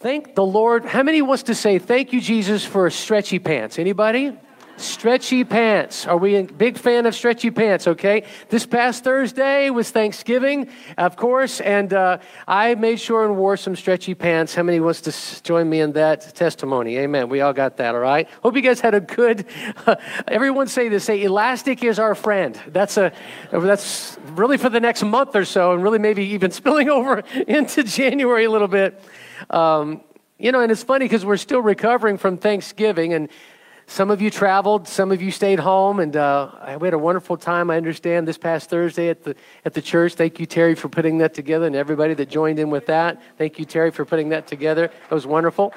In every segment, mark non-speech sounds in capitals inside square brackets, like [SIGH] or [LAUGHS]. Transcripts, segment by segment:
Thank the Lord. How many wants to say thank you, Jesus, for stretchy pants? Anybody? Stretchy pants. Are we a big fan of stretchy pants? Okay. This past Thursday was Thanksgiving, of course, and uh, I made sure and wore some stretchy pants. How many wants to join me in that testimony? Amen. We all got that. All right. Hope you guys had a good. [LAUGHS] Everyone say this. Say elastic is our friend. That's a. That's really for the next month or so, and really maybe even [LAUGHS] spilling over into January a little bit. Um, you know, and it's funny because we're still recovering from Thanksgiving, and some of you traveled, some of you stayed home, and uh, we had a wonderful time. I understand this past Thursday at the at the church. Thank you, Terry, for putting that together, and everybody that joined in with that. Thank you, Terry, for putting that together. It was wonderful.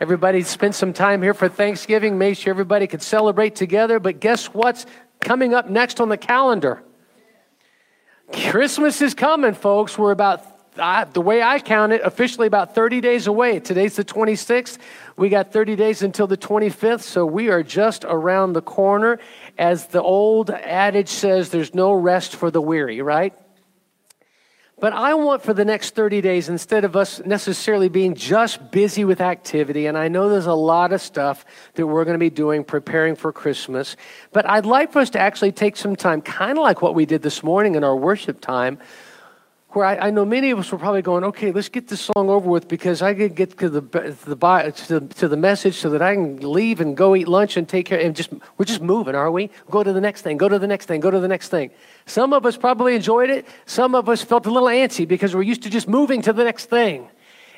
Everybody spent some time here for Thanksgiving. Made sure everybody could celebrate together. But guess what's coming up next on the calendar? Christmas is coming, folks. We're about I, the way I count it, officially about 30 days away. Today's the 26th. We got 30 days until the 25th, so we are just around the corner. As the old adage says, there's no rest for the weary, right? But I want for the next 30 days, instead of us necessarily being just busy with activity, and I know there's a lot of stuff that we're going to be doing preparing for Christmas, but I'd like for us to actually take some time, kind of like what we did this morning in our worship time, where I, I, know many of us were probably going, okay, let's get this song over with because I can get to the, the, to, to the message so that I can leave and go eat lunch and take care. And just we're just moving, are we? Go to the next thing. Go to the next thing. Go to the next thing. Some of us probably enjoyed it. Some of us felt a little antsy because we're used to just moving to the next thing.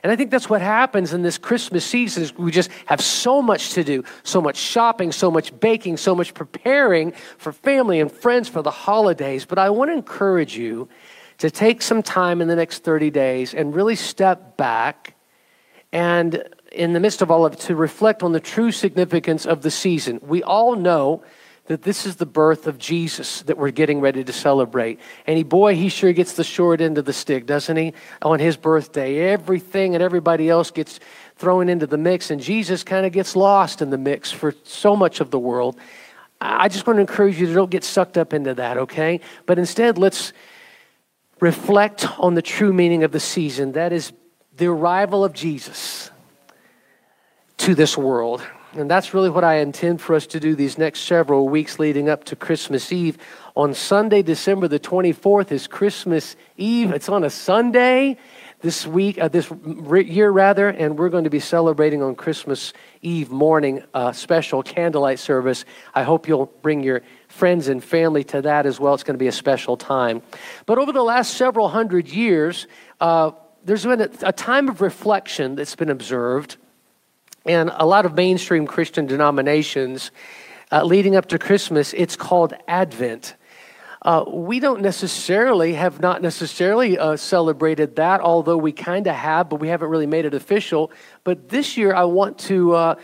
And I think that's what happens in this Christmas season is we just have so much to do, so much shopping, so much baking, so much preparing for family and friends for the holidays. But I want to encourage you to take some time in the next 30 days and really step back and, in the midst of all of it, to reflect on the true significance of the season. We all know that this is the birth of Jesus that we're getting ready to celebrate. And he, boy, he sure gets the short end of the stick, doesn't he? On his birthday, everything and everybody else gets thrown into the mix, and Jesus kind of gets lost in the mix for so much of the world. I just want to encourage you to don't get sucked up into that, okay? But instead, let's reflect on the true meaning of the season that is the arrival of Jesus to this world. And that's really what I intend for us to do these next several weeks leading up to Christmas Eve. On Sunday, December the 24th, is Christmas Eve. It's on a Sunday this week, uh, this year rather, and we're going to be celebrating on Christmas Eve morning a special candlelight service. I hope you'll bring your friends and family to that as well. It's going to be a special time. But over the last several hundred years, uh, there's been a, a time of reflection that's been observed, and a lot of mainstream Christian denominations uh, leading up to Christmas, it's called Advent. Uh, we don't necessarily have not necessarily uh, celebrated that, although we kind of have, but we haven't really made it official. But this year, I want to uh,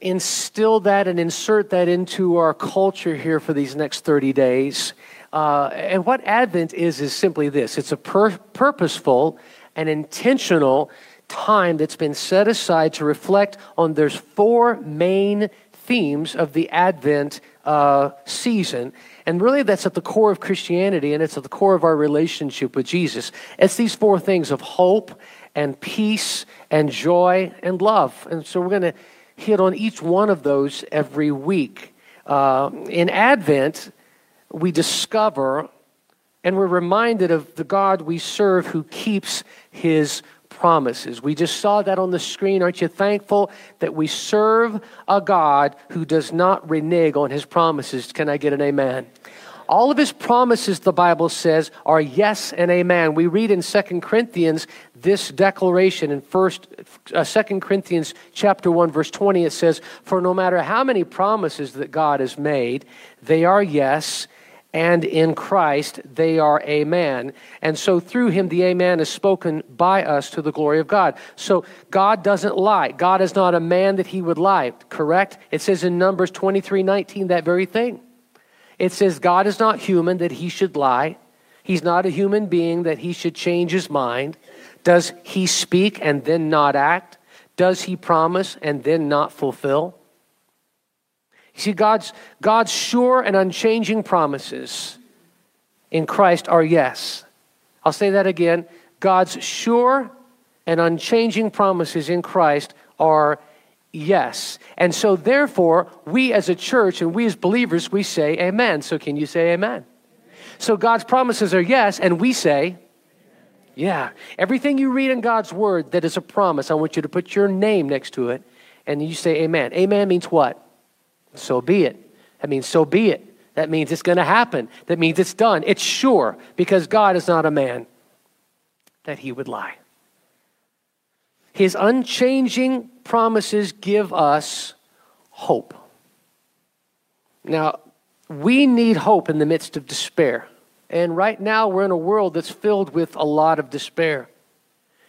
instill that and insert that into our culture here for these next 30 days. Uh, and what Advent is, is simply this it's a pur- purposeful and intentional time that's been set aside to reflect on there's four main themes of the Advent uh, season. And really, that's at the core of Christianity and it's at the core of our relationship with Jesus. It's these four things of hope and peace and joy and love. And so we're going to hit on each one of those every week. Uh, in Advent, we discover and we're reminded of the God we serve who keeps his promises. We just saw that on the screen. Aren't you thankful that we serve a God who does not renege on his promises? Can I get an amen? All of his promises, the Bible says, are yes and amen. We read in Second Corinthians this declaration in first uh, 2 Corinthians chapter 1 verse 20 it says, "For no matter how many promises that God has made, they are yes, and in Christ they are amen. And so through him the amen is spoken by us to the glory of God. So God doesn't lie. God is not a man that he would lie, correct? It says in Numbers 23:19 that very thing. It says, God is not human that he should lie. He's not a human being that he should change his mind. Does he speak and then not act? Does he promise and then not fulfill? You see, God's, God's sure and unchanging promises in Christ are yes. I'll say that again. God's sure and unchanging promises in Christ are yes. And so, therefore, we as a church and we as believers, we say amen. So, can you say amen? So, God's promises are yes, and we say, yeah. Everything you read in God's word that is a promise, I want you to put your name next to it and you say amen. Amen means what? So be it. That means so be it. That means it's going to happen. That means it's done. It's sure because God is not a man that he would lie. His unchanging promises give us hope. Now, we need hope in the midst of despair. And right now, we're in a world that's filled with a lot of despair.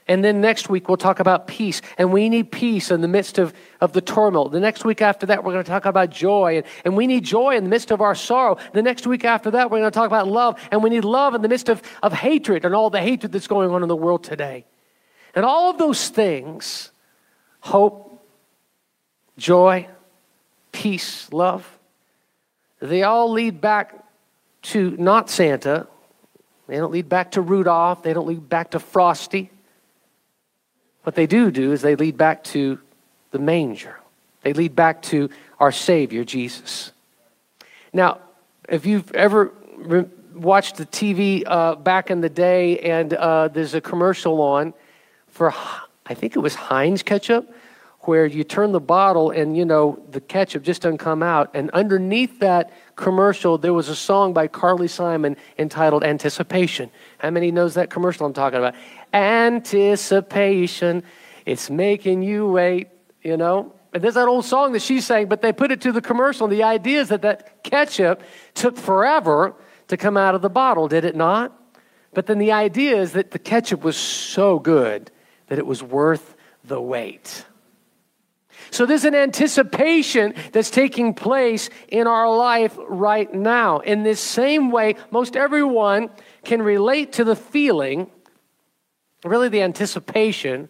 And then next week, we'll talk about peace. And we need peace in the midst of, of the turmoil. The next week after that, we're going to talk about joy. And, and we need joy in the midst of our sorrow. The next week after that, we're going to talk about love. And we need love in the midst of, of hatred and all the hatred that's going on in the world today. And all of those things hope, joy, peace, love they all lead back to not Santa. They don't lead back to Rudolph. They don't lead back to Frosty. What they do do is they lead back to the manger. They lead back to our Savior, Jesus. Now, if you've ever re- watched the TV uh, back in the day and uh, there's a commercial on for, I think it was Heinz ketchup, where you turn the bottle and, you know, the ketchup just doesn't come out. And underneath that commercial, there was a song by Carly Simon entitled Anticipation. How many knows that commercial I'm talking about? Anticipation. It's making you wait, you know? And there's that old song that she sang, but they put it to the commercial. And the idea is that that ketchup took forever to come out of the bottle, did it not? But then the idea is that the ketchup was so good that it was worth the wait. So there's an anticipation that's taking place in our life right now. In this same way, most everyone can relate to the feeling, really the anticipation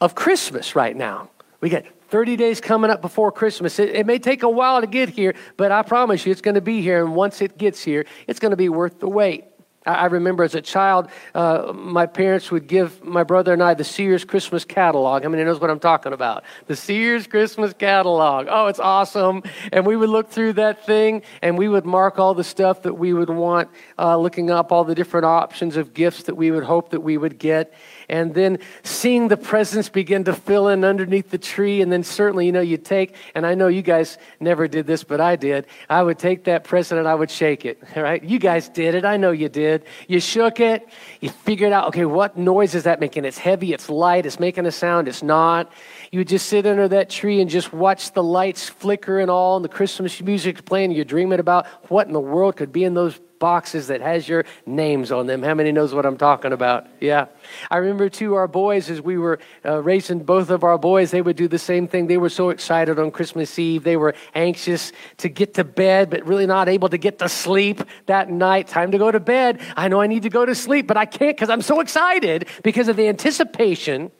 of Christmas right now. We get 30 days coming up before Christmas. It, it, may take a while to get here, but I promise you it's going to be here. And once it gets here, it's going to be worth the wait. I remember as a child, uh, my parents would give my brother and I the Sears Christmas catalog. I mean, he knows what I'm talking about? The Sears Christmas catalog. Oh, it's awesome. And we would look through that thing and we would mark all the stuff that we would want, uh, looking up all the different options of gifts that we would hope that we would get and then seeing the presents begin to fill in underneath the tree. And then certainly, you know, you take, and I know you guys never did this, but I did. I would take that present and I would shake it, [LAUGHS] right? You guys did it. I know you did. You shook it. You figured out, okay, what noise is that making? It's heavy, it's light, it's making a sound, it's not. You would just sit under that tree and just watch the lights flicker and all, and the Christmas music playing. You're dreaming about what in the world could be in those boxes that has your names on them. How many knows what I'm talking about? Yeah. I remember too, our boys, as we were uh, raising both of our boys, they would do the same thing. They were so excited on Christmas Eve. They were anxious to get to bed, but really not able to get to sleep that night. Time to go to bed. I know I need to go to sleep, but I can't because I'm so excited because of the anticipation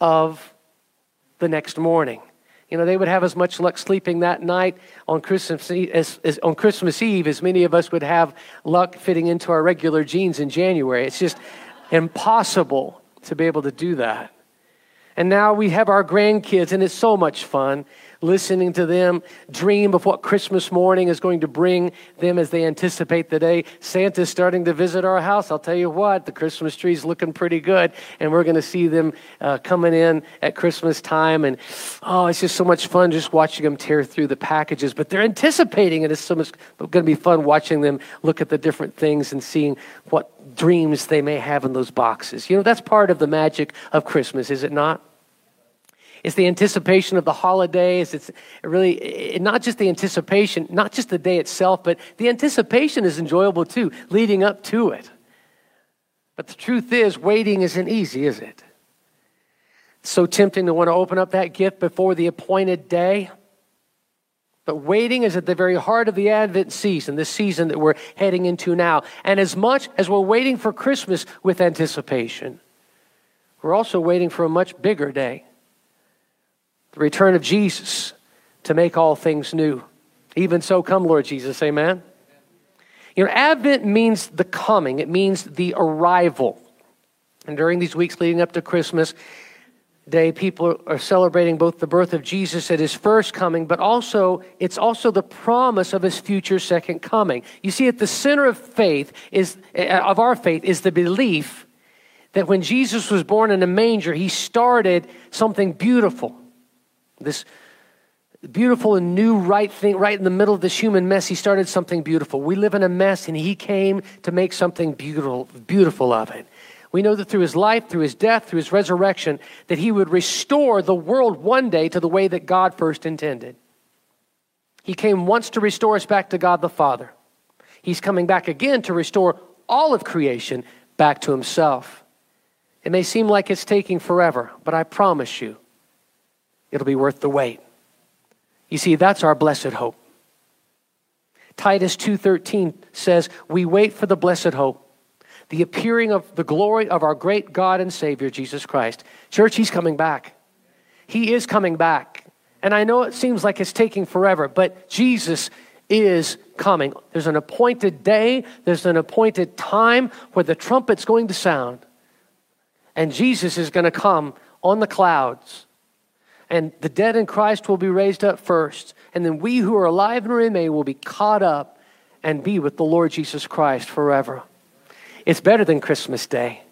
of the next morning. You know, they would have as much luck sleeping that night on Christmas Eve as, as, on Christmas Eve as many of us would have luck fitting into our regular jeans in January. It's just impossible to be able to do that. And now we have our grandkids, and it's so much fun listening to them dream of what Christmas morning is going to bring them as they anticipate the day. Santa's starting to visit our house. I'll tell you what, the Christmas tree's looking pretty good, and we're going to see them uh, coming in at Christmas time. And oh, it's just so much fun just watching them tear through the packages. But they're anticipating it. It's so much going to be fun watching them look at the different things and seeing what dreams they may have in those boxes. You know, that's part of the magic of Christmas, is it not? It's the anticipation of the holidays. It's really not just the anticipation, not just the day itself, but the anticipation is enjoyable too, leading up to it. But the truth is, waiting isn't easy, is it? It's so tempting to want to open up that gift before the appointed day. But waiting is at the very heart of the Advent season, the season that we're heading into now. And as much as we're waiting for Christmas with anticipation, we're also waiting for a much bigger day the return of Jesus to make all things new. Even so, come, Lord Jesus. Amen. You know, Advent means the coming, it means the arrival. And during these weeks leading up to Christmas Day, people are celebrating both the birth of Jesus at his first coming, but also it's also the promise of his future second coming. You see, at the center of faith is eh, of our faith is the belief that when Jesus was born in a manger, he started something beautiful. This beautiful and new right thing right in the middle of this human mess he started something beautiful. We live in a mess and he came to make something beautiful beautiful of it. We know that through his life through his death through his resurrection that he would restore the world one day to the way that god first intended. He came once to restore us back to god the father. He's coming back again to restore all of creation back to himself. It may seem like it's taking forever but i promise you it'll be worth the wait you see, that's our blessed hope. Titus 2:13 says, "We wait for the blessed hope, the appearing of the glory of our great God and Savior Jesus Christ." Church, he's coming back. He is coming back. And I know it seems like it's taking forever, but Jesus is coming. There's an appointed day, there's an appointed time where the trumpet's going to sound. And Jesus is going to come on the clouds and the dead in Christ will be raised up first, and then we who are alive and remain will be caught up and be with the Lord Jesus Christ forever. It's better than Christmas Day.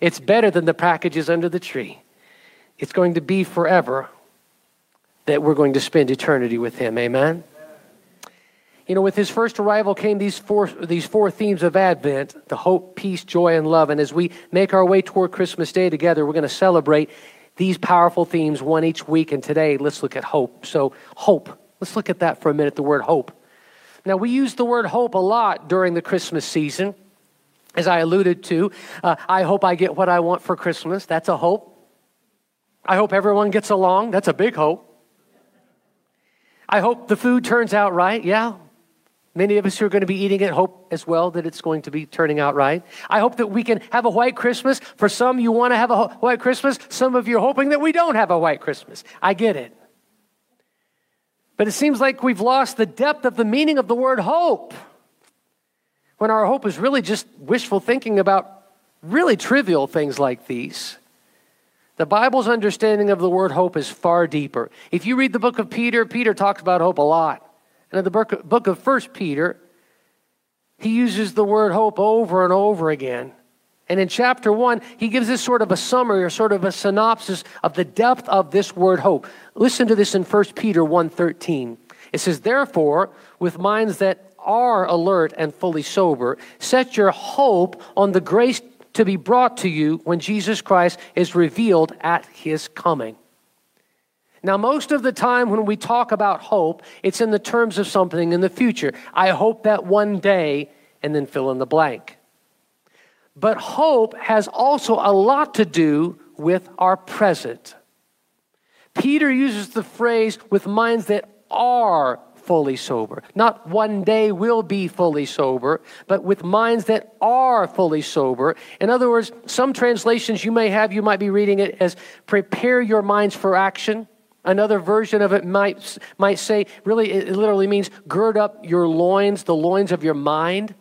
It's better than the packages under the tree. It's going to be forever that we're going to spend eternity with Him. Amen? You know, with His first arrival came these four, these four themes of Advent the hope, peace, joy, and love. And as we make our way toward Christmas Day together, we're going to celebrate these powerful themes, one each week. And today, let's look at hope. So, hope. Let's look at that for a minute, the word hope. Now, we use the word hope a lot during the Christmas season. As I alluded to, uh, I hope I get what I want for Christmas. That's a hope. I hope everyone gets along. That's a big hope. I hope the food turns out right. Yeah, Many of us who are going to be eating it hope as well that it's going to be turning out right. I hope that we can have a white Christmas. For some, you want to have a white Christmas. Some of you are hoping that we don't have a white Christmas. I get it. But it seems like we've lost the depth of the meaning of the word hope when our hope is really just wishful thinking about really trivial things like these. The Bible's understanding of the word hope is far deeper. If you read the book of Peter, Peter talks about hope a lot. In the book of First Peter, he uses the word hope over and over again. And in chapter one, he gives this sort of a summary or sort of a synopsis of the depth of this word hope. Listen to this in 1 Peter 1:13. It says, Therefore, with minds that are alert and fully sober, set your hope on the grace to be brought to you when Jesus Christ is revealed at his coming. Now, most of the time when we talk about hope, it's in the terms of something in the future. I hope that one day, and then fill in the blank. But hope has also a lot to do with our present. Peter uses the phrase with minds that are fully sober. Not one day will be fully sober, but with minds that are fully sober. In other words, some translations you may have, you might be reading it as prepare your minds for action. Another version of it might, might say, really, it literally means gird up your loins, the loins of your mind.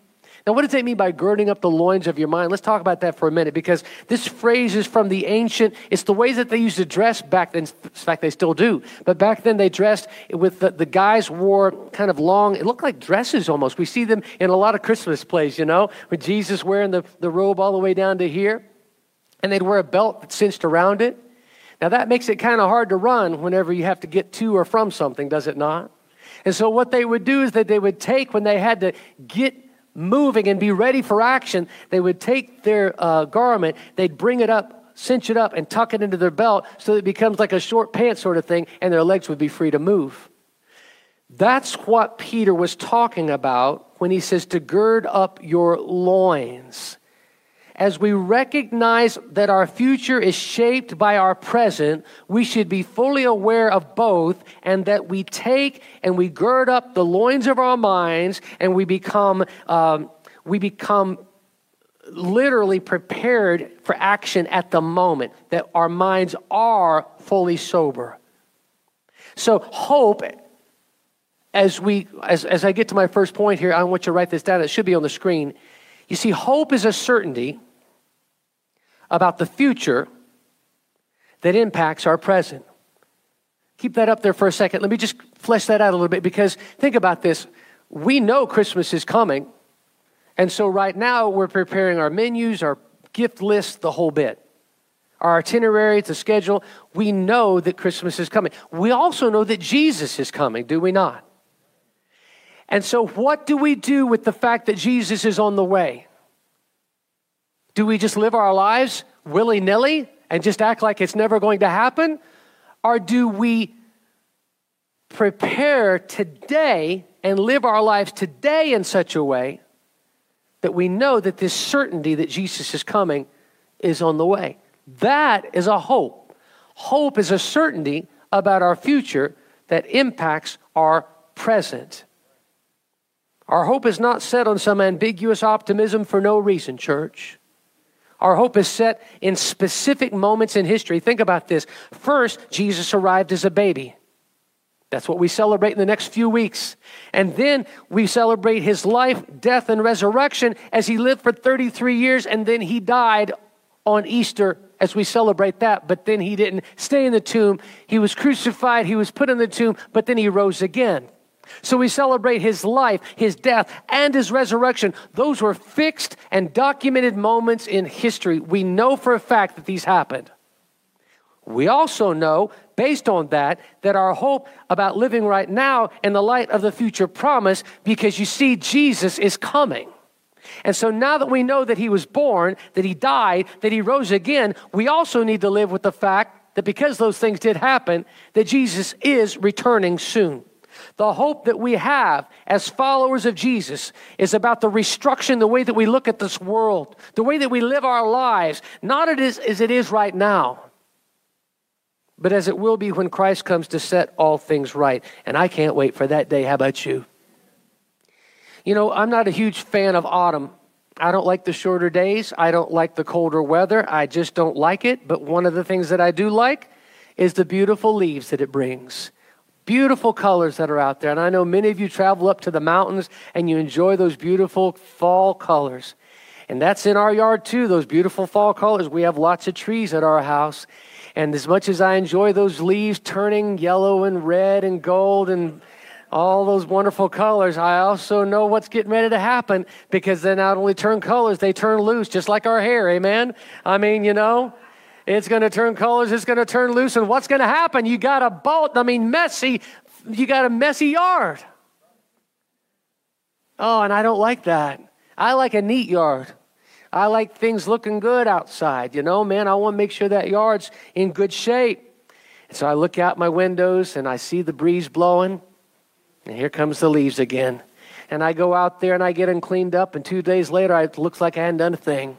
Now, what does that mean by girding up the loins of your mind? Let's talk about that for a minute because this phrase is from the ancient, it's the ways that they used to dress back then. In fact, they still do. But back then they dressed with the, the guys wore kind of long, it looked like dresses almost. We see them in a lot of Christmas plays, you know, with Jesus wearing the, the robe all the way down to here. And they'd wear a belt that cinched around it. Now, that makes it kind of hard to run whenever you have to get to or from something, does it not? And so, what they would do is that they would take, when they had to get moving and be ready for action, they would take their uh, garment, they'd bring it up, cinch it up, and tuck it into their belt so that it becomes like a short pant sort of thing, and their legs would be free to move. That's what Peter was talking about when he says to gird up your loins as we recognize that our future is shaped by our present, we should be fully aware of both and that we take and we gird up the loins of our minds and we become, um, we become literally prepared for action at the moment, that our minds are fully sober. So, hope as we as, as i get to my first point here i want you to write this down it should be on the screen you see hope is a certainty about the future that impacts our present. Keep that up there for a second. Let me just flesh that out a little bit because think about this. We know Christmas is coming. And so right now we're preparing our menus, our gift list, the whole bit. Our itinerary, the schedule. We know that Christmas is coming. We also know that Jesus is coming, do we not? And so, what do we do with the fact that Jesus is on the way? Do we just live our lives willy nilly and just act like it's never going to happen? Or do we prepare today and live our lives today in such a way that we know that this certainty that Jesus is coming is on the way? That is a hope. Hope is a certainty about our future that impacts our present. Our hope is not set on some ambiguous optimism for no reason, church. Our hope is set in specific moments in history. Think about this. First, Jesus arrived as a baby. That's what we celebrate in the next few weeks. And then we celebrate his life, death, and resurrection as he lived for 33 years and then he died on Easter as we celebrate that. But then he didn't stay in the tomb. He was crucified, he was put in the tomb, but then he rose again. So we celebrate his life, his death, and his resurrection. Those were fixed and documented moments in history. We know for a fact that these happened. We also know, based on that, that our hope about living right now in the light of the future promise, because you see, Jesus is coming. And so now that we know that he was born, that he died, that he rose again, we also need to live with the fact that because those things did happen, that Jesus is returning soon. The hope that we have as followers of Jesus is about the restructuring, the way that we look at this world, the way that we live our lives, not as it is right now, but as it will be when Christ comes to set all things right. And I can't wait for that day. How about you? You know, I'm not a huge fan of autumn. I don't like the shorter days. I don't like the colder weather. I just don't like it. But one of the things that I do like is the beautiful leaves that it brings beautiful colors that are out there. And I know many of you travel up to the mountains and you enjoy those beautiful fall colors. And that's in our yard too, those beautiful fall colors. We have lots of trees at our house. And as much as I enjoy those leaves turning yellow and red and gold and all those wonderful colors, I also know what's getting ready to happen because they not only turn colors, they turn loose, just like our hair, amen? I mean, you know, it's going to turn colors. It's going to turn loose. And what's going to happen? You got a bolt. I mean, messy. You got a messy yard. Oh, and I don't like that. I like a neat yard. I like things looking good outside. You know, man, I want to make sure that yard's in good shape. And so I look out my windows and I see the breeze blowing. And here comes the leaves again. And I go out there and I get them cleaned up. And two days later, it looks like I hadn't done a thing.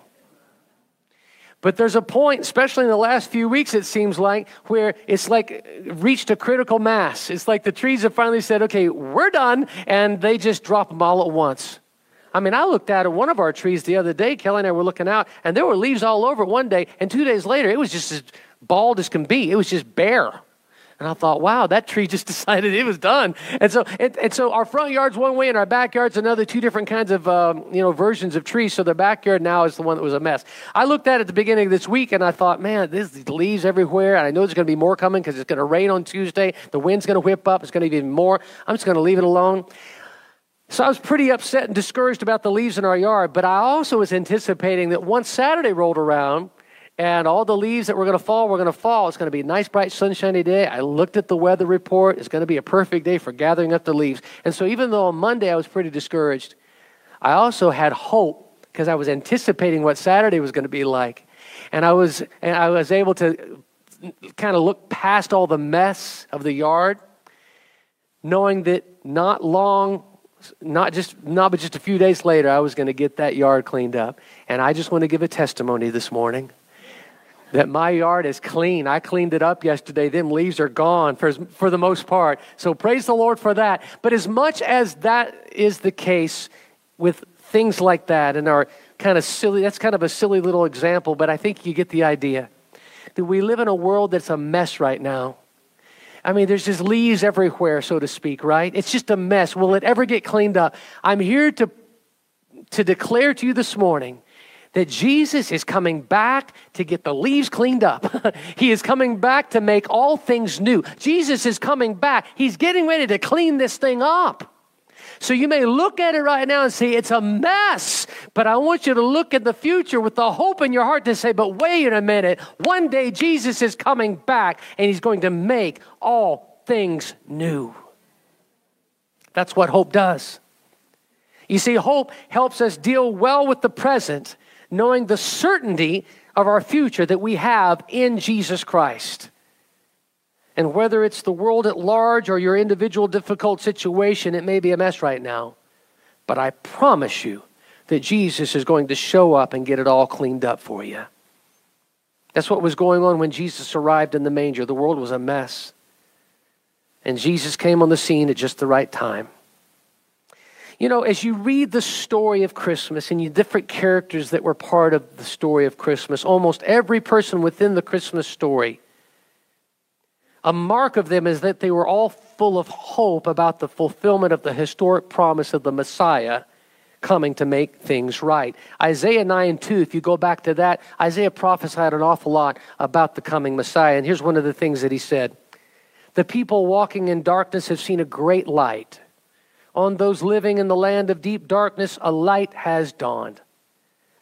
But there's a point, especially in the last few weeks, it seems like, where it's like reached a critical mass. It's like the trees have finally said, okay, we're done, and they just drop them all at once. I mean, I looked at one of our trees the other day. Kelly and I were looking out, and there were leaves all over one day, and two days later, it was just as bald as can be. It was just bare. And I thought, wow, that tree just [LAUGHS] decided it was done. And so, and, and so our front yard's one way and our backyard's another, two different kinds of, um, you know, versions of trees. So the backyard now is the one that was a mess. I looked at it at the beginning of this week and I thought, man, there's leaves everywhere. And I know there's going to be more coming because it's going to rain on Tuesday. The wind's going to whip up. It's going to be even more. I'm just going to leave it alone. So I was pretty upset and discouraged about the leaves in our yard, but I also was anticipating that once Saturday rolled around, and all the leaves that were going to fall were going to fall. It's going to be a nice, bright, sunshiny day. I looked at the weather report. It's going to be a perfect day for gathering up the leaves. And so, even though on Monday I was pretty discouraged, I also had hope because I was anticipating what Saturday was going to be like. And I was, and I was able to kind of look past all the mess of the yard, knowing that not long not just not but just a few days later i was going to get that yard cleaned up and i just want to give a testimony this morning that my yard is clean. I cleaned it up yesterday. Them leaves are gone for, for the most part. So praise the Lord for that. But as much as that is the case with things like that and our kind of silly, that's kind of a silly little example, but I think you get the idea. That we live in a world that's a mess right now. I mean, there's just leaves everywhere, so to speak, right? It's just a mess. Will it ever get cleaned up? I'm here to, to declare to you this morning that Jesus is coming back to get the leaves cleaned up. [LAUGHS] he is coming back to make all things new. Jesus is coming back. He's getting ready to clean this thing up. So you may look at it right now and say it's a mess, but I want you to look at the future with the hope in your heart to say, but wait a minute. One day Jesus is coming back and he's going to make all things new. That's what hope does. You see, hope helps us deal well with the present, knowing the certainty of our future that we have in Jesus Christ. And whether it's the world at large or your individual difficult situation, it may be a mess right now. But I promise you that Jesus is going to show up and get it all cleaned up for you. That's what was going on when Jesus arrived in the manger. The world was a mess. And Jesus came on the scene at just the right time. You know, as you read the story of Christmas and you different characters that were part of the story of Christmas, almost every person within the Christmas story a mark of them is that they were all full of hope about the fulfillment of the historic promise of the Messiah coming to make things right. Isaiah 9 2, if you go back to that, Isaiah prophesied an awful lot about the coming Messiah. And here's one of the things that he said The people walking in darkness have seen a great light. On those living in the land of deep darkness, a light has dawned.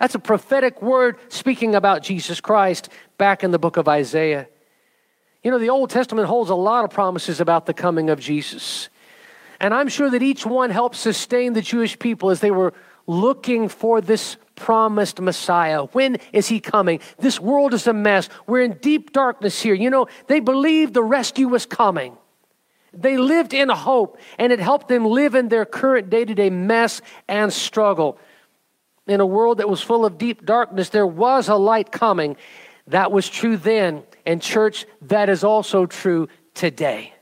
That's a prophetic word speaking about Jesus Christ back in the book of Isaiah. You know, the Old Testament holds a lot of promises about the coming of Jesus. And I'm sure that each one helped sustain the Jewish people as they were looking for this promised Messiah. When is he coming? This world is a mess. We're in deep darkness here. You know, they believed the rescue was coming. They lived in hope, and it helped them live in their current day to day mess and struggle. In a world that was full of deep darkness, there was a light coming. That was true then. And, church, that is also true today.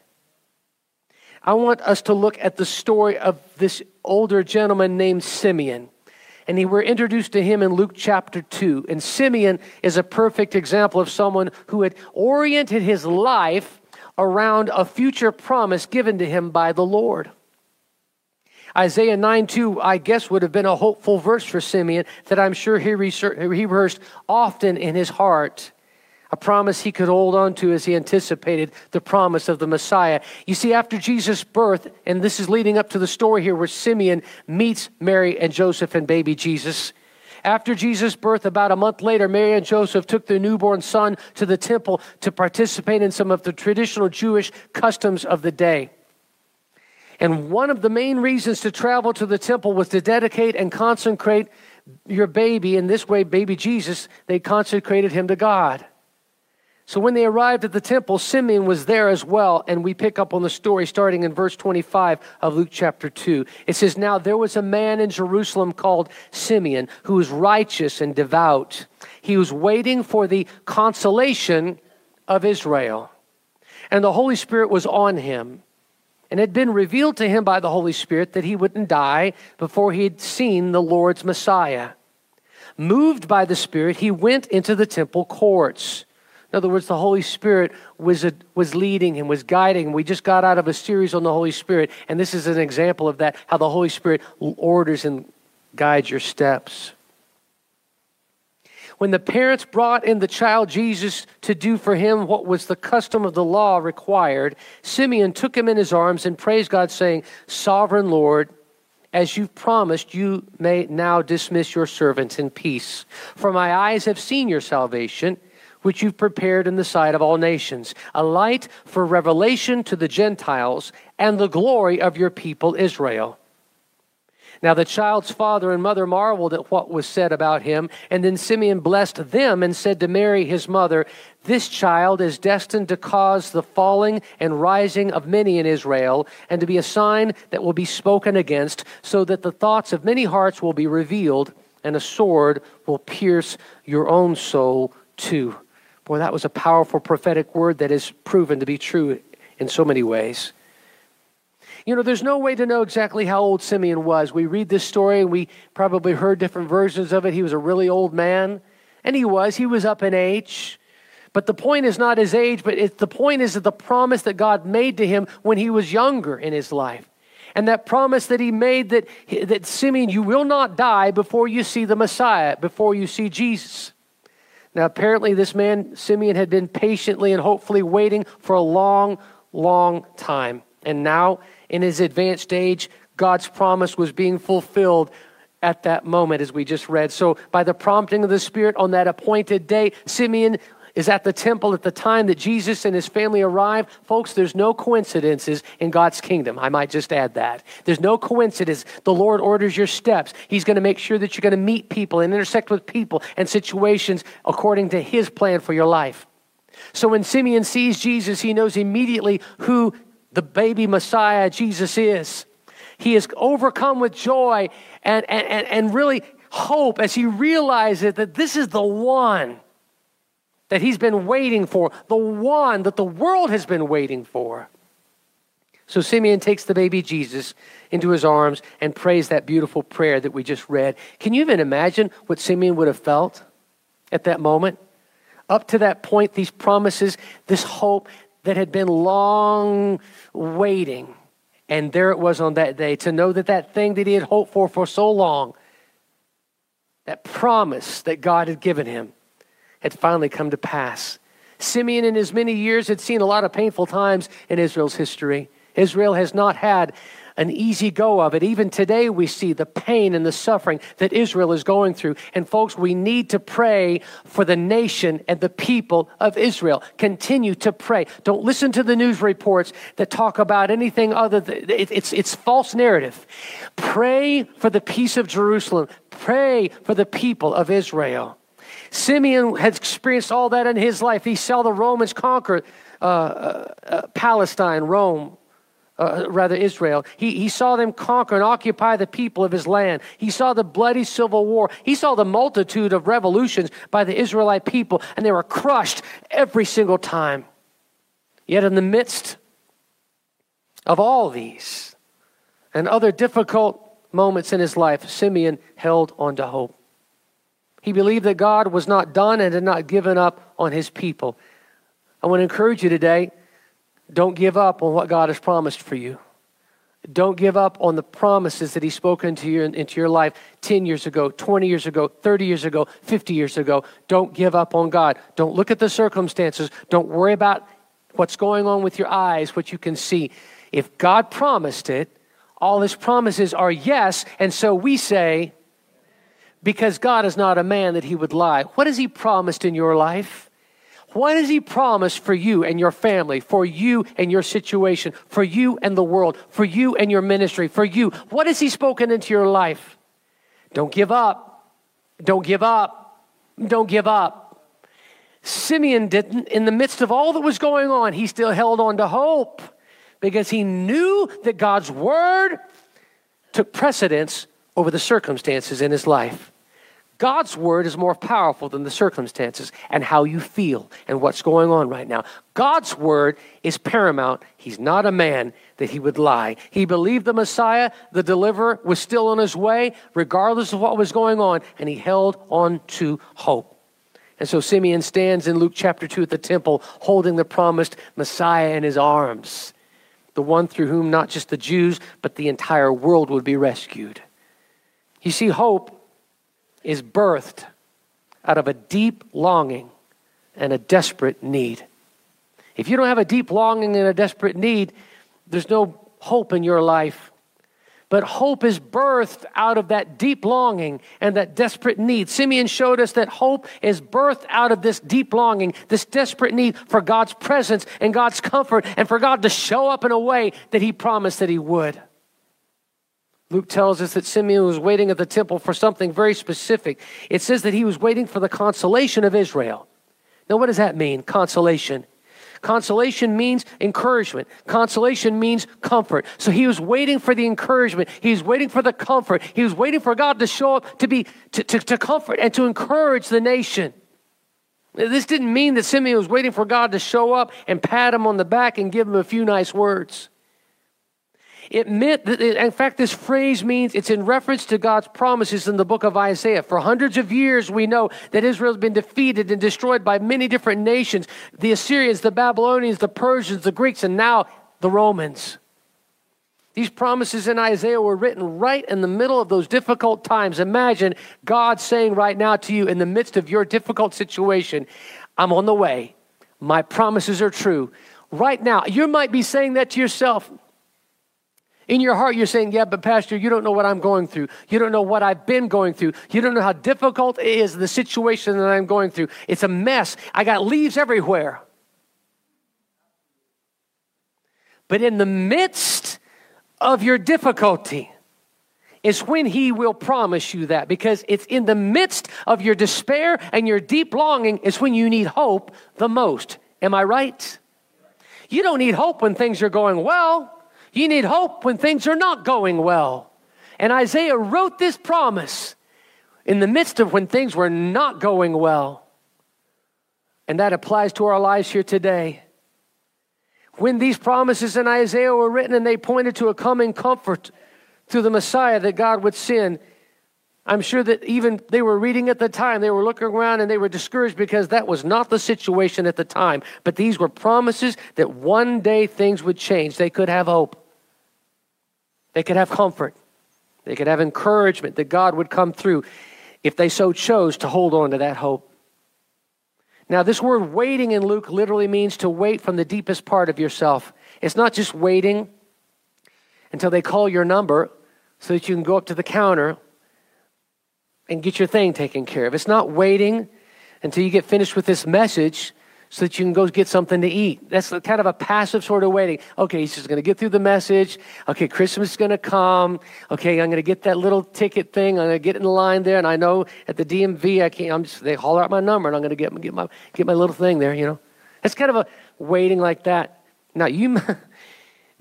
I want us to look at the story of this older gentleman named Simeon. And he, we're introduced to him in Luke chapter 2. And Simeon is a perfect example of someone who had oriented his life around a future promise given to him by the Lord. Isaiah 9 2, I guess, would have been a hopeful verse for Simeon that I'm sure he rehearsed often in his heart a promise he could hold on to as he anticipated the promise of the Messiah. You see, after Jesus' birth, and this is leading up to the story here where Simeon meets Mary and Joseph and baby Jesus. After Jesus' birth, about a month later, Mary and Joseph took their newborn son to the temple to participate in some of the traditional Jewish customs of the day. And one of the main reasons to travel to the temple was to dedicate and consecrate your baby. In this way, baby Jesus, they consecrated him to God. So when they arrived at the temple, Simeon was there as well, and we pick up on the story starting in verse 25 of Luke chapter 2. It says, Now there was a man in Jerusalem called Simeon who was righteous and devout. He was waiting for the consolation of Israel, and the Holy Spirit was on him. And it had been revealed to him by the Holy Spirit that he wouldn't die before he had seen the Lord's Messiah. Moved by the Spirit, he went into the temple courts. In other words, the Holy Spirit was, a, was leading him, was guiding. We just got out of a series on the Holy Spirit, and this is an example of that how the Holy Spirit orders and guides your steps. When the parents brought in the child Jesus to do for him what was the custom of the law required, Simeon took him in his arms and praised God, saying, Sovereign Lord, as you've promised, you may now dismiss your servants in peace. For my eyes have seen your salvation which you've prepared in the sight of all nations, a light for revelation to the Gentiles and the glory of your people Israel. Now the child's father and mother marveled at what was said about him, and then Simeon blessed them and said to Mary, his mother, This child is destined to cause the falling and rising of many in Israel, and to be a sign that will be spoken against, so that the thoughts of many hearts will be revealed, and a sword will pierce your own soul too. Boy, that was a powerful prophetic word that is proven to be true in so many ways. You know, there's no way to know exactly how old Simeon was. We read this story and we probably heard different versions of it. He was a really old man, and he was. He was up in age. But the point is not his age, but it, the point is that the promise that God made to him when he was younger in his life. And that promise that he made that, that Simeon, you will not die before you see the Messiah, before you see Jesus. Now, apparently, this man, Simeon, had been patiently and hopefully waiting for a long, long time. And now, in his advanced age, God's promise was being fulfilled at that moment, as we just read. So, by the prompting of the Spirit on that appointed day, Simeon is at the temple at the time that Jesus and his family arrived. Folks, there's no coincidences in God's kingdom. I might just add that. There's no coincidence. The Lord orders your steps. He's going to make sure that you're going to meet people and intersect with people and situations according to his plan for your life. So when Simeon sees Jesus, he knows immediately who the baby Messiah Jesus is. He is overcome with joy and, and, and really hope as he realizes that this is the one that he's been waiting for, the one that the world has been waiting for. So Simeon takes the baby Jesus into his arms and prays that beautiful prayer that we just read. Can you even imagine what Simeon would have felt at that moment? Up to that point, these promises, this hope that had been long waiting. And there it was on that day to know that that thing that he had hoped for for so long, that promise that God had given him, had finally come to pass. Simeon, in his many years, had seen a lot of painful times in Israel's history. Israel has not had an easy go of it. Even today, we see the pain and the suffering that Israel is going through. And, folks, we need to pray for the nation and the people of Israel. Continue to pray. Don't listen to the news reports that talk about anything other than it's, it's false narrative. Pray for the peace of Jerusalem, pray for the people of Israel. Simeon had experienced all that in his life. He saw the Romans conquer uh, uh, uh, Palestine, Rome, uh, rather Israel. He, he saw them conquer and occupy the people of his land. He saw the bloody civil war. He saw the multitude of revolutions by the Israelite people, and they were crushed every single time. Yet, in the midst of all these and other difficult moments in his life, Simeon held on to hope. He believed that God was not done and had not given up on his people. I want to encourage you today don't give up on what God has promised for you. Don't give up on the promises that He's spoken into your, into your life 10 years ago, 20 years ago, 30 years ago, 50 years ago. Don't give up on God. Don't look at the circumstances. Don't worry about what's going on with your eyes, what you can see. If God promised it, all His promises are yes, and so we say, because God is not a man that he would lie. What has he promised in your life? What has he promised for you and your family, for you and your situation, for you and the world, for you and your ministry, for you? What has he spoken into your life? Don't give up. Don't give up. Don't give up. Simeon didn't, in the midst of all that was going on, he still held on to hope because he knew that God's word took precedence over the circumstances in his life. God's word is more powerful than the circumstances and how you feel and what's going on right now. God's word is paramount. He's not a man that he would lie. He believed the Messiah, the deliverer, was still on his way, regardless of what was going on, and he held on to hope. And so Simeon stands in Luke chapter 2 at the temple, holding the promised Messiah in his arms, the one through whom not just the Jews, but the entire world would be rescued. You see, hope is birthed out of a deep longing and a desperate need. If you don't have a deep longing and a desperate need, there's no hope in your life. But hope is birthed out of that deep longing and that desperate need. Simeon showed us that hope is birthed out of this deep longing, this desperate need for God's presence and God's comfort and for God to show up in a way that He promised that He would. Luke tells us that Simeon was waiting at the temple for something very specific. It says that he was waiting for the consolation of Israel. Now, what does that mean, consolation? Consolation means encouragement. Consolation means comfort. So he was waiting for the encouragement. He was waiting for the comfort. He was waiting for God to show up to be to, to, to comfort and to encourage the nation. This didn't mean that Simeon was waiting for God to show up and pat him on the back and give him a few nice words. It meant that, in fact, this phrase means it's in reference to God's promises in the book of Isaiah. For hundreds of years, we know that Israel has been defeated and destroyed by many different nations the Assyrians, the Babylonians, the Persians, the Greeks, and now the Romans. These promises in Isaiah were written right in the middle of those difficult times. Imagine God saying right now to you in the midst of your difficult situation, I'm on the way. My promises are true. Right now, you might be saying that to yourself. In your heart, you're saying, Yeah, but Pastor, you don't know what I'm going through. You don't know what I've been going through. You don't know how difficult it is, the situation that I'm going through. It's a mess. I got leaves everywhere. But in the midst of your difficulty is when He will promise you that because it's in the midst of your despair and your deep longing is when you need hope the most. Am I right? You don't need hope when things are going well. You need hope when things are not going well. And Isaiah wrote this promise in the midst of when things were not going well. And that applies to our lives here today. When these promises in Isaiah were written and they pointed to a coming comfort through the Messiah that God would send, I'm sure that even they were reading at the time, they were looking around and they were discouraged because that was not the situation at the time. But these were promises that one day things would change. They could have hope, they could have comfort, they could have encouragement that God would come through if they so chose to hold on to that hope. Now, this word waiting in Luke literally means to wait from the deepest part of yourself. It's not just waiting until they call your number so that you can go up to the counter and get your thing taken care of. It's not waiting until you get finished with this message so that you can go get something to eat. That's kind of a passive sort of waiting. Okay, he's just going to get through the message. Okay, Christmas is going to come. Okay, I'm going to get that little ticket thing. I'm going to get in the line there, and I know at the DMV, I can't. I'm just they holler out my number, and I'm going to get get my get my little thing there. You know, it's kind of a waiting like that. Now you. [LAUGHS]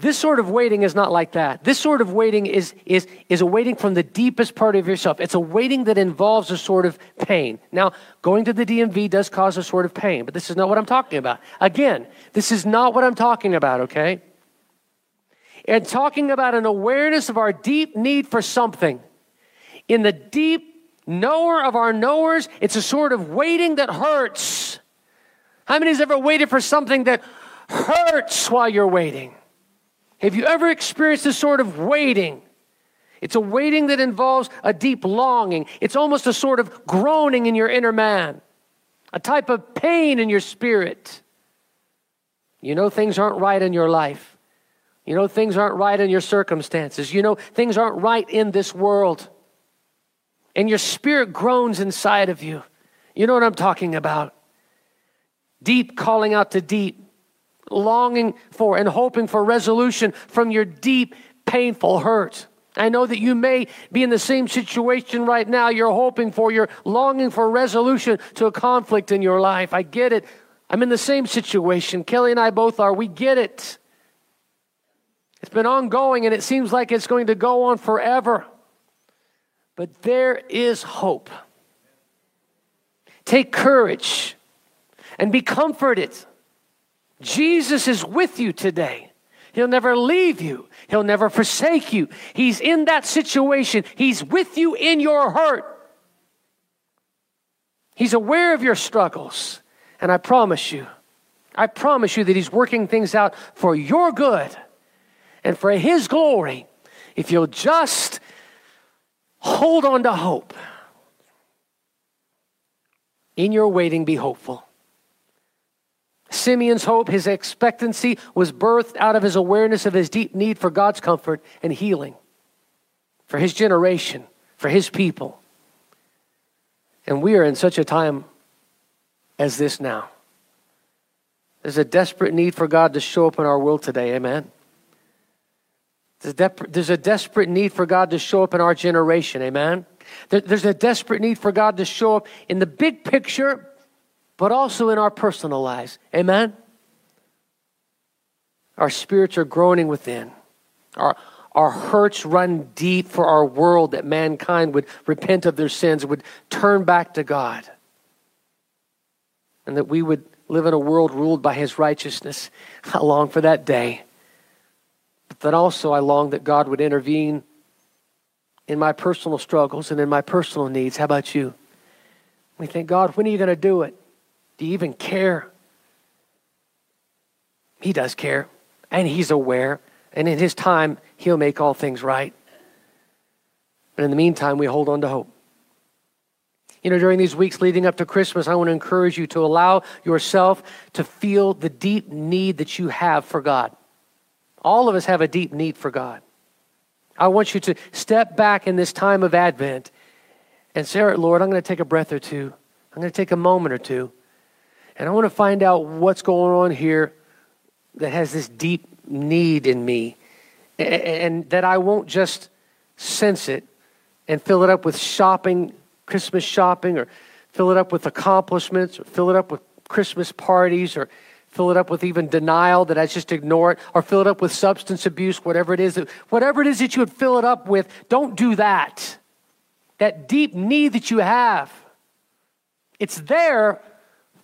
This sort of waiting is not like that. This sort of waiting is, is, is a waiting from the deepest part of yourself. It's a waiting that involves a sort of pain. Now, going to the DMV does cause a sort of pain, but this is not what I'm talking about. Again, this is not what I'm talking about, okay? And talking about an awareness of our deep need for something. In the deep knower of our knowers, it's a sort of waiting that hurts. How many has ever waited for something that hurts while you're waiting? Have you ever experienced this sort of waiting? It's a waiting that involves a deep longing. It's almost a sort of groaning in your inner man, a type of pain in your spirit. You know things aren't right in your life. You know things aren't right in your circumstances. You know things aren't right in this world. And your spirit groans inside of you. You know what I'm talking about. Deep calling out to deep longing for and hoping for resolution from your deep, painful hurt. I know that you may be in the same situation right now. You're hoping for, you're longing for resolution to a conflict in your life. I get it. I'm in the same situation. Kelly and I both are. We get it. It's been ongoing and it seems like it's going to go on forever. But there is hope. Take courage and be comforted Jesus is with you today. He'll never leave you. He'll never forsake you. He's in that situation. He's with you in your hurt. He's aware of your struggles. And I promise you, I promise you that He's working things out for your good and for His glory if you'll just hold on to hope. In your waiting, be hopeful. Simeon's hope, his expectancy, was birthed out of his awareness of his deep need for God's comfort and healing for his generation, for his people. And we are in such a time as this now. There's a desperate need for God to show up in our world today. Amen. There's a, desperate need for God to show up in our generation. Amen. There- there's a desperate need for God to show up in the big picture but also in our personal lives. Amen? Our spirits are groaning within. Our, our hurts run deep for our world that mankind would repent of their sins, would turn back to God, and that we would live in a world ruled by His righteousness. [LAUGHS] I long for that day. But then also, I long that God would intervene in my personal struggles and in my personal needs. How about you? We think, God, when are you going to do it? Do you even care? He does care, and He's aware, And in His time, He'll make all things right. But in the meantime, we hold on to hope. You know, during these weeks leading up to Christmas, I want to encourage you to allow yourself to feel the deep need that you have for God. All of us have a deep need for God. I want you to step back in this time of Advent and say, Lord, I'm going to take a breath or two. I'm going to take a moment or two. And I want to find out what's going on here that has this deep need in me. And that I won't just sense it and fill it up with shopping, Christmas shopping, or fill it up with accomplishments, or fill it up with Christmas parties, or fill it up with even denial that I just ignore it, or fill it up with substance abuse, whatever it is. Whatever it is that you would fill it up with, don't do that. That deep need that you have, it's there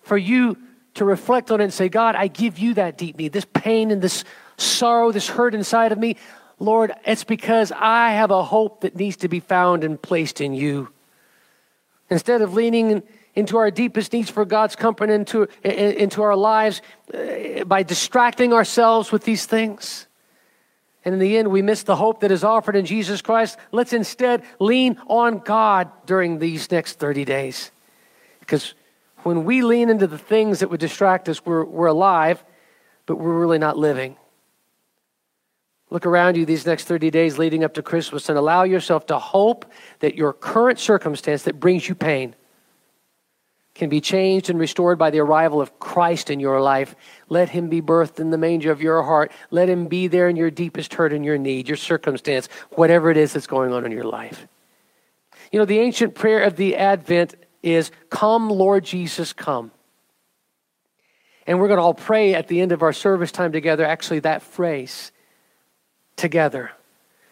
for you to reflect on it and say, God, I give you that deep need, this pain and this sorrow, this hurt inside of me. Lord, it's because I have a hope that needs to be found and placed in you. Instead of leaning into our deepest needs for God's comfort into, into our lives uh, by distracting ourselves with these things. And in the end, we miss the hope that is offered in Jesus Christ. Let's instead lean on God during these next 30 days. Because when we lean into the things that would distract us, we're, we're alive, but we're really not living. Look around you these next 30 days leading up to Christmas and allow yourself to hope that your current circumstance that brings you pain can be changed and restored by the arrival of Christ in your life. Let him be birthed in the manger of your heart. Let him be there in your deepest hurt and your need, your circumstance, whatever it is that's going on in your life. You know, the ancient prayer of the Advent is, Come, Lord Jesus, come. And we're going to all pray at the end of our service time together, actually, that phrase together.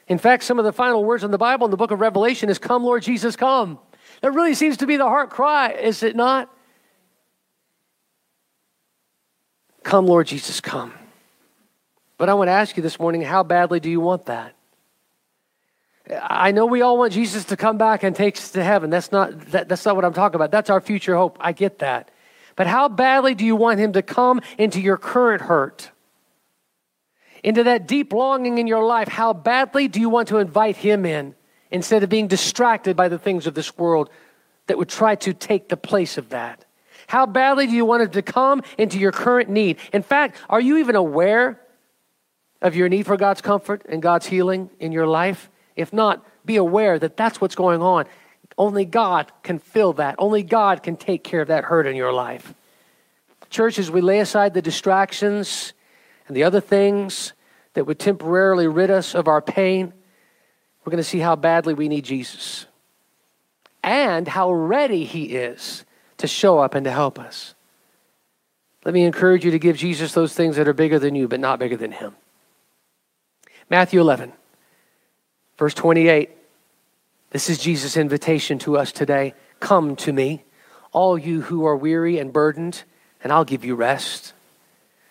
In fact, some of the final words in the Bible in the book of Revelation is, Come, Lord Jesus, come. That really seems to be the heart cry, is it not? Come, Lord Jesus, come. But I want to ask you this morning how badly do you want that? I know we all want Jesus to come back and take us to heaven. That's not, that, that's not what I'm talking about. That's our future hope. I get that. But how badly do you want him to come into your current hurt? into that deep longing in your life, how badly do you want to invite Him in instead of being distracted by the things of this world that would try to take the place of that? How badly do you want Him to come into your current need? In fact, are you even aware of your need for God's comfort and God's healing in your life? If not, be aware that that's what's going on. Only God can fill that. Only God can take care of that hurt in your life. Church, as we lay aside the distractions and the other things that would temporarily rid us of our pain, we're going to see how badly we need Jesus and how ready he is to show up and to help us. Let me encourage you to give Jesus those things that are bigger than you, but not bigger than him. Matthew 11, verse 28. This is Jesus' invitation to us today. Come to me, all you who are weary and burdened, and I'll give you rest.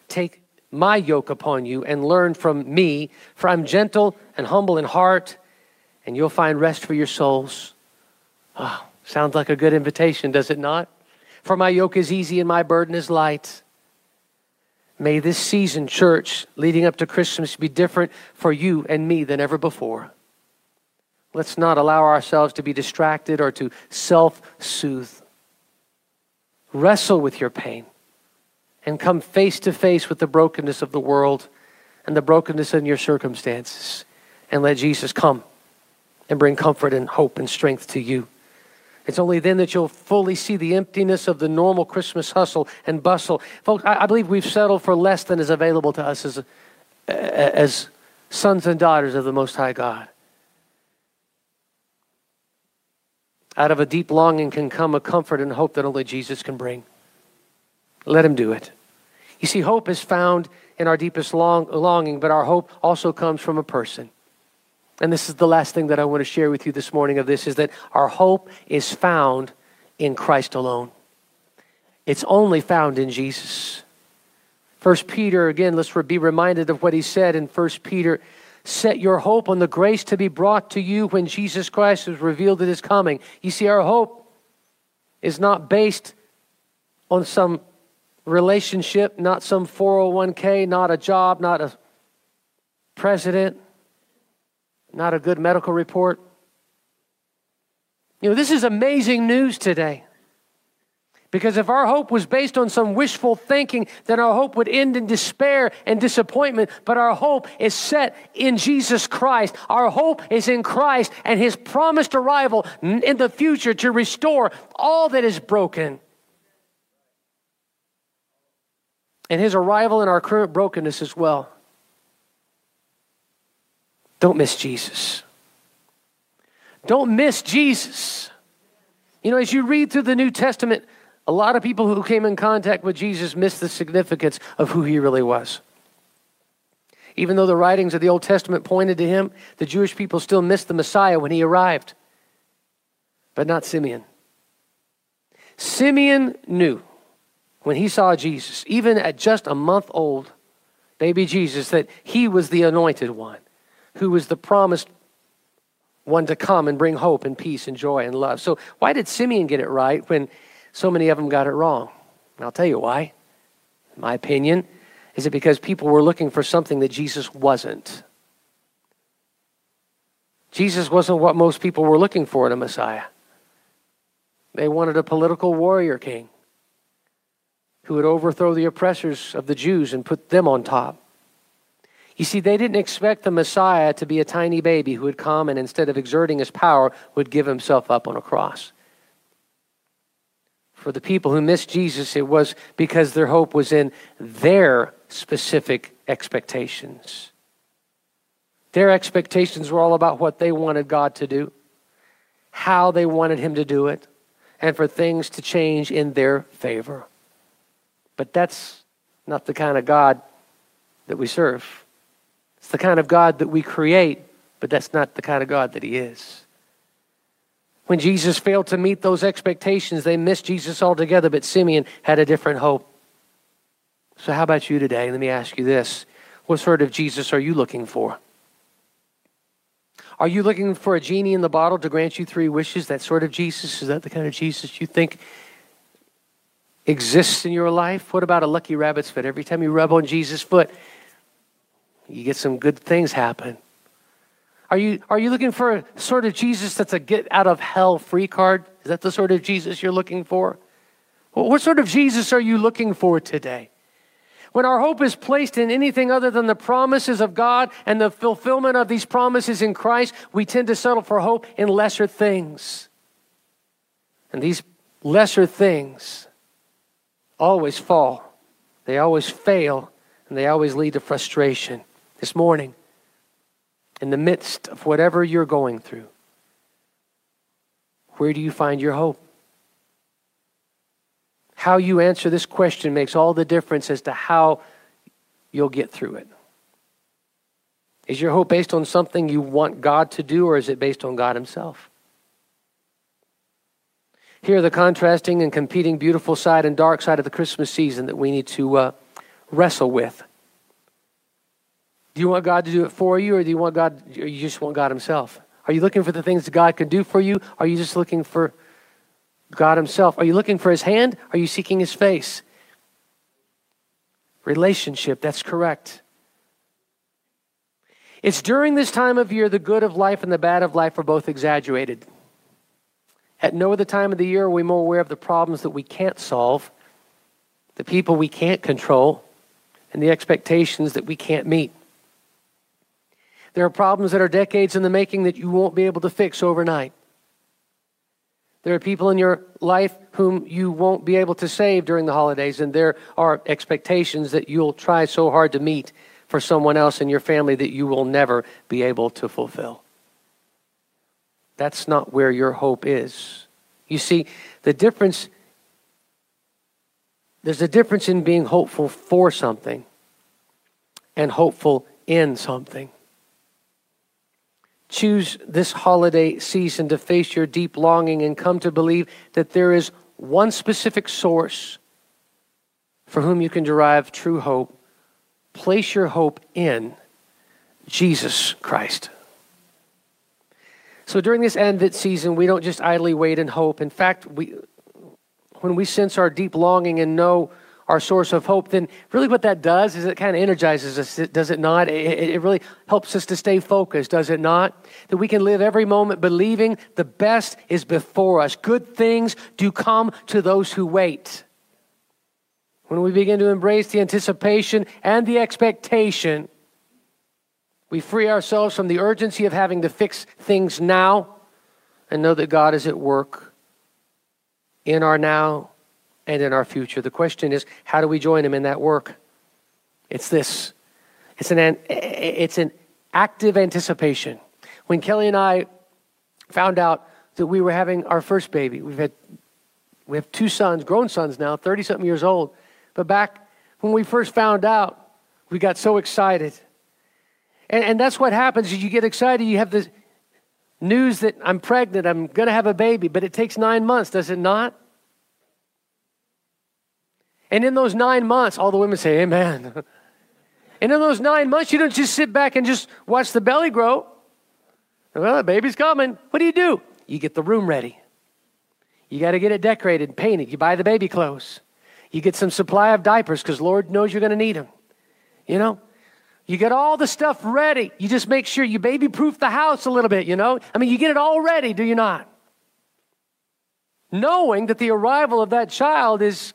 Take my yoke upon you and learn from me, for I'm gentle and humble in heart, and you'll find rest for your souls. Oh, sounds like a good invitation, does it not? For my yoke is easy and my burden is light. May this season, church, leading up to Christmas, be different for you and me than ever before. Let's not allow ourselves to be distracted or to self soothe. Wrestle with your pain and come face to face with the brokenness of the world and the brokenness in your circumstances and let Jesus come and bring comfort and hope and strength to you. It's only then that you'll fully see the emptiness of the normal Christmas hustle and bustle. Folks, I, I believe we've settled for less than is available to us as, as sons and daughters of the Most High God. Out of a deep longing can come a comfort and hope that only Jesus can bring. Let Him do it. You see, hope is found in our deepest long, longing, but our hope also comes from a person. And this is the last thing that I want to share with you this morning of this is that our hope is found in Christ alone. It's only found in Jesus. First Peter, again, let's be reminded of what he said in First Peter. Set your hope on the grace to be brought to you when Jesus Christ is revealed at his coming. You see, our hope is not based on some relationship, not some 401k, not a job, not a president, not a good medical report. You know, this is amazing news today. Because if our hope was based on some wishful thinking, then our hope would end in despair and disappointment. But our hope is set in Jesus Christ. Our hope is in Christ and his promised arrival in the future to restore all that is broken. And his arrival in our current brokenness as well. Don't miss Jesus. Don't miss Jesus. You know, as you read through the New Testament, a lot of people who came in contact with Jesus missed the significance of who he really was. Even though the writings of the Old Testament pointed to him, the Jewish people still missed the Messiah when he arrived, but not Simeon. Simeon knew when he saw Jesus, even at just a month old, baby Jesus, that he was the anointed one who was the promised one to come and bring hope and peace and joy and love. So, why did Simeon get it right when so many of them got it wrong? And I'll tell you why. My opinion, is it because people were looking for something that Jesus wasn't? Jesus wasn't what most people were looking for in a Messiah. They wanted a political warrior king who would overthrow the oppressors of the Jews and put them on top. You see, they didn't expect the Messiah to be a tiny baby who would come and instead of exerting his power, would give himself up on a cross. For the people who missed Jesus, it was because their hope was in their specific expectations. Their expectations were all about what they wanted God to do, how they wanted Him to do it, and for things to change in their favor. But that's not the kind of God that we serve. It's the kind of God that we create, but that's not the kind of God that He is. When Jesus failed to meet those expectations, they missed Jesus altogether, but Simeon had a different hope. So, how about you today? Let me ask you this What sort of Jesus are you looking for? Are you looking for a genie in the bottle to grant you three wishes? That sort of Jesus? Is that the kind of Jesus you think exists in your life? What about a lucky rabbit's foot? Every time you rub on Jesus' foot, you get some good things happen. Are you, are you looking for a sort of Jesus that's a get out of hell free card? Is that the sort of Jesus you're looking for? What sort of Jesus are you looking for today? When our hope is placed in anything other than the promises of God and the fulfillment of these promises in Christ, we tend to settle for hope in lesser things. And these lesser things always fall, they always fail, and they always lead to frustration this morning, in the midst of whatever you're going through, where do you find your hope? How you answer this question makes all the difference as to how you'll get through it. Is your hope based on something you want God to do, or is it based on God Himself? Here are the contrasting and competing beautiful side and dark side of the Christmas season that we need to uh, wrestle with. Do you want God to do it for you, or do you want God? Or you just want God Himself? Are you looking for the things that God can do for you? Are you just looking for God Himself? Are you looking for His hand? Are you seeking His face? Relationship, that's correct. It's during this time of year the good of life and the bad of life are both exaggerated. At no other time of the year are we more aware of the problems that we can't solve, the people we can't control, and the expectations that we can't meet. There are problems that are decades in the making that you won't be able to fix overnight. There are people in your life whom you won't be able to save during the holidays, and there are expectations that you'll try so hard to meet for someone else in your family that you will never be able to fulfill. That's not where your hope is. You see, the difference there's a difference in being hopeful for something and hopeful in something. Choose this holiday season to face your deep longing and come to believe that there is one specific source for whom you can derive true hope. Place your hope in Jesus Christ. So during this Advent season, we don't just idly wait and hope. In fact, we, when we sense our deep longing and know our source of hope, then really what that does is it kind of energizes us, does it not? It, it, really helps us to stay focused, does it not? That we can live every moment believing the best is before us. Good things do come to those who wait. When we begin to embrace the anticipation and the expectation, we free ourselves from the urgency of having to fix things now and know that God is at work in our now and in our future. The question is, how do we join Him in that work? It's this it's an, it's an active anticipation. When Kelly and I found out that we were having our first baby, we've had we have two sons, grown sons now, 30 something years old. But back when we first found out, we got so excited. And, and that's what happens is you get excited, you have the news that I'm pregnant, I'm going to have a baby, but it takes nine months, does it not? And in those nine months, all the women say, Amen. [LAUGHS] and in those nine months, you don't just sit back and just watch the belly grow. Well, the baby's coming. What do you do? You get the room ready. You got to get it decorated, painted. You buy the baby clothes. You get some supply of diapers because Lord knows you're going to need them. You know, you get all the stuff ready. You just make sure you baby proof the house a little bit, you know? I mean, you get it all ready, do you not? Knowing that the arrival of that child is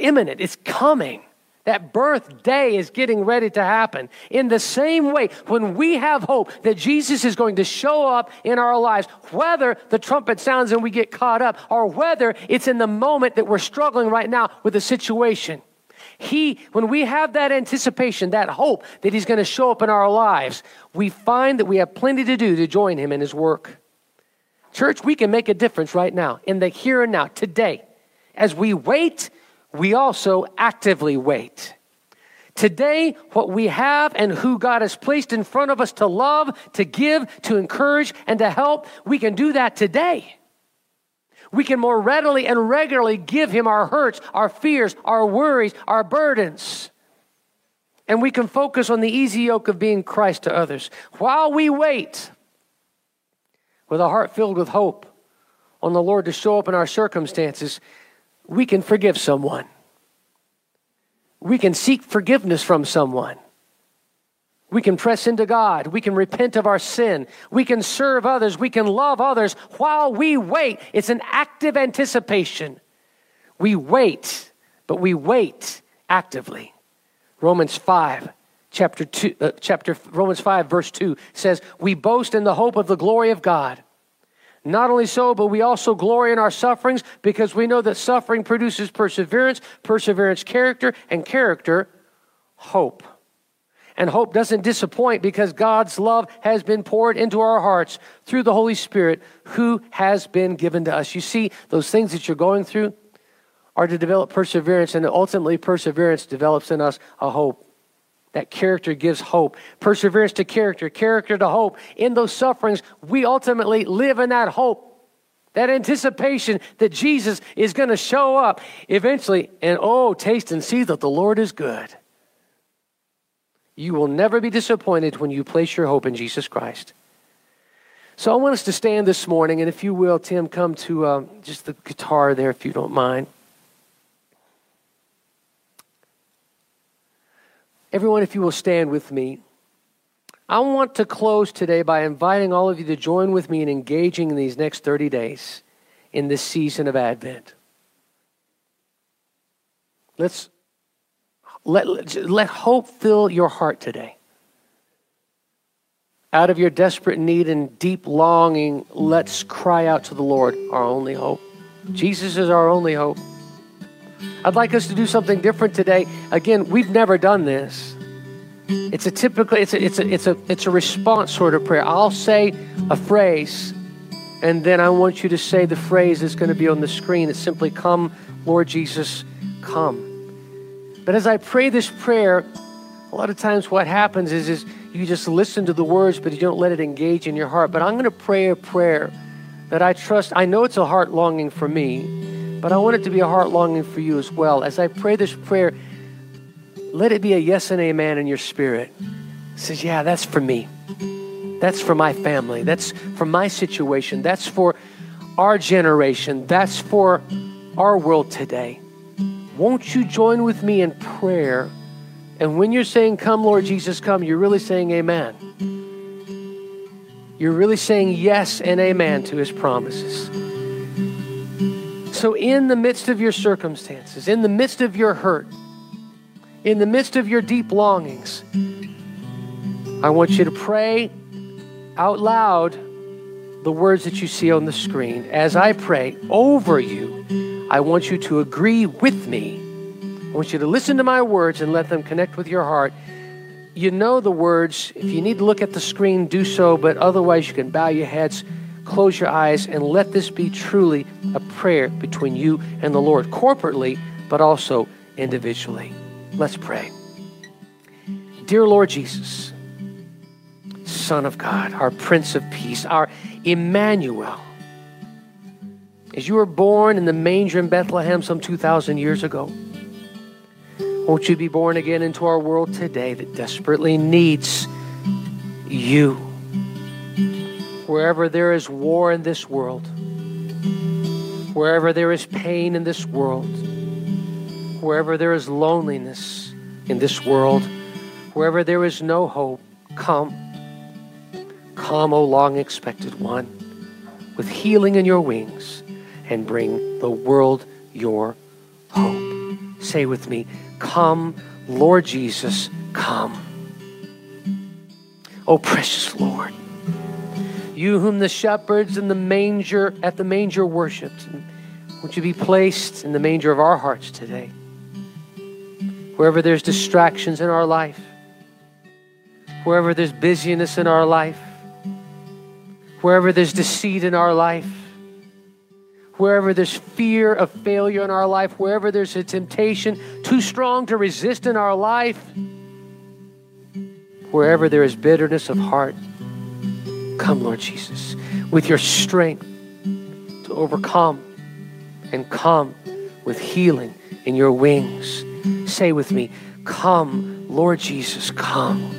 imminent, it's coming. That birthday is getting ready to happen. In the same way, when we have hope that Jesus is going to show up in our lives, whether the trumpet sounds and we get caught up, or whether it's in the moment that we're struggling right now with a situation, he, when we have that anticipation, that hope that He's going to show up in our lives, we find that we have plenty to do to join Him in His work. Church, we can make a difference right now, in the here and now, today. As we wait, we also actively wait. Today, what we have and who God has placed in front of us to love, to give, to encourage, and to help, we can do that today we can more readily and regularly give Him our hurts, our fears, our worries, our burdens. And we can focus on the easy yoke of being Christ to others. While we wait, with a heart filled with hope on the Lord to show up in our circumstances, we can forgive someone. We can seek forgiveness from someone. We can press into God. We can repent of our sin. We can serve others. We can love others while we wait. It's an active anticipation. We wait, but we wait actively. Romans 5 chapter 2 uh, chapter Romans 5 verse 2 says, "We boast in the hope of the glory of God." Not only so, but we also glory in our sufferings because we know that suffering produces perseverance, perseverance character, and character hope. And hope doesn't disappoint because God's love has been poured into our hearts through the Holy Spirit who has been given to us. You see, those things that you're going through are to develop perseverance, and ultimately, perseverance develops in us a hope. That character gives hope. Perseverance to character, character to hope. In those sufferings, we ultimately live in that hope, that anticipation that Jesus is going to show up eventually. And oh, taste and see that the Lord is good. You will never be disappointed when you place your hope in Jesus Christ. So I want us to stand this morning, and if you will, Tim, come to uh, just the guitar there if you don't mind. Everyone, if you will stand with me. I want to close today by inviting all of you to join with me in engaging in these next 30 days in this season of Advent. Let's let, let hope fill your heart today. Out of your desperate need and deep longing, let's cry out to the Lord, our only hope. Jesus is our only hope. I'd like us to do something different today. Again, we've never done this. It's a typical, it's a, it's a, it's a, it's a response sort of prayer. I'll say a phrase, and then I want you to say the phrase that's going to be on the screen. It's simply, Come, Lord Jesus, come. But as I pray this prayer, a lot of times what happens is, is you just listen to the words, but you don't let it engage in your heart. But I'm going to pray a prayer that I trust. I know it's a heart longing for me, but I want it to be a heart longing for you as well. As I pray this prayer, let it be a yes and amen in your spirit. It says, Yeah, that's for me. That's for my family. That's for my situation. That's for our generation. That's for our world today. won't you join with me in prayer? And when you're saying, Come, Lord Jesus, come, you're really saying amen. You're really saying yes and amen to his promises. So, in the midst of your circumstances, in the midst of your hurt, in the midst of your deep longings, I want you to pray out loud the words that you see on the screen. As I pray over you, I want you to agree with me. I want you to listen to my words and let them connect with your heart. You know the words. If you need to look at the screen, do so, but otherwise, you can bow your heads, close your eyes, and let this be truly a prayer between you and the Lord, corporately, but also individually. Let's pray. Dear Lord Jesus, Son of God, our Prince of Peace, our Emmanuel, as you were born in the manger in Bethlehem some 2,000 years ago, won't you be born again into our world today that desperately needs you? Wherever there is war in this world, wherever there is pain in this world, wherever there is loneliness in this world, wherever there is no hope, come. Come, O long expected one, with healing in your wings, and bring the world your hope. Say with me, Come, Lord Jesus, come. O precious Lord, you whom the shepherds in the manger at the manger worshipped, would you be placed in the manger of our hearts today? wherever there's distractions in our life, wherever there's busyness in our life, wherever there's deceit in our life, wherever there's fear of failure in our life, wherever there's a temptation too strong to resist in our life, wherever there is bitterness of heart, come, Lord Jesus, with your strength to overcome and come with healing in your wings. Say with me, Come, Lord Jesus, come.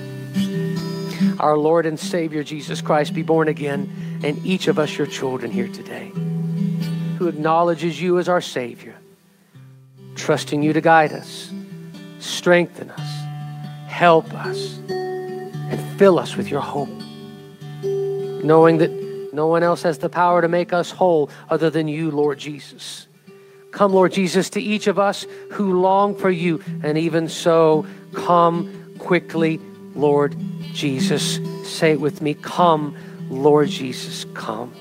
Our Lord and Savior Jesus Christ be born again, and each of us, your children, here today, who acknowledges you as our Savior, trusting you to guide us, strengthen us, help us, and fill us with your hope, knowing that no one else has the power to make us whole other than you, Lord Jesus. Come, Lord Jesus, to each of us who long for you. And even so, come quickly, Lord Jesus. Say it with me. Come, Lord Jesus, come.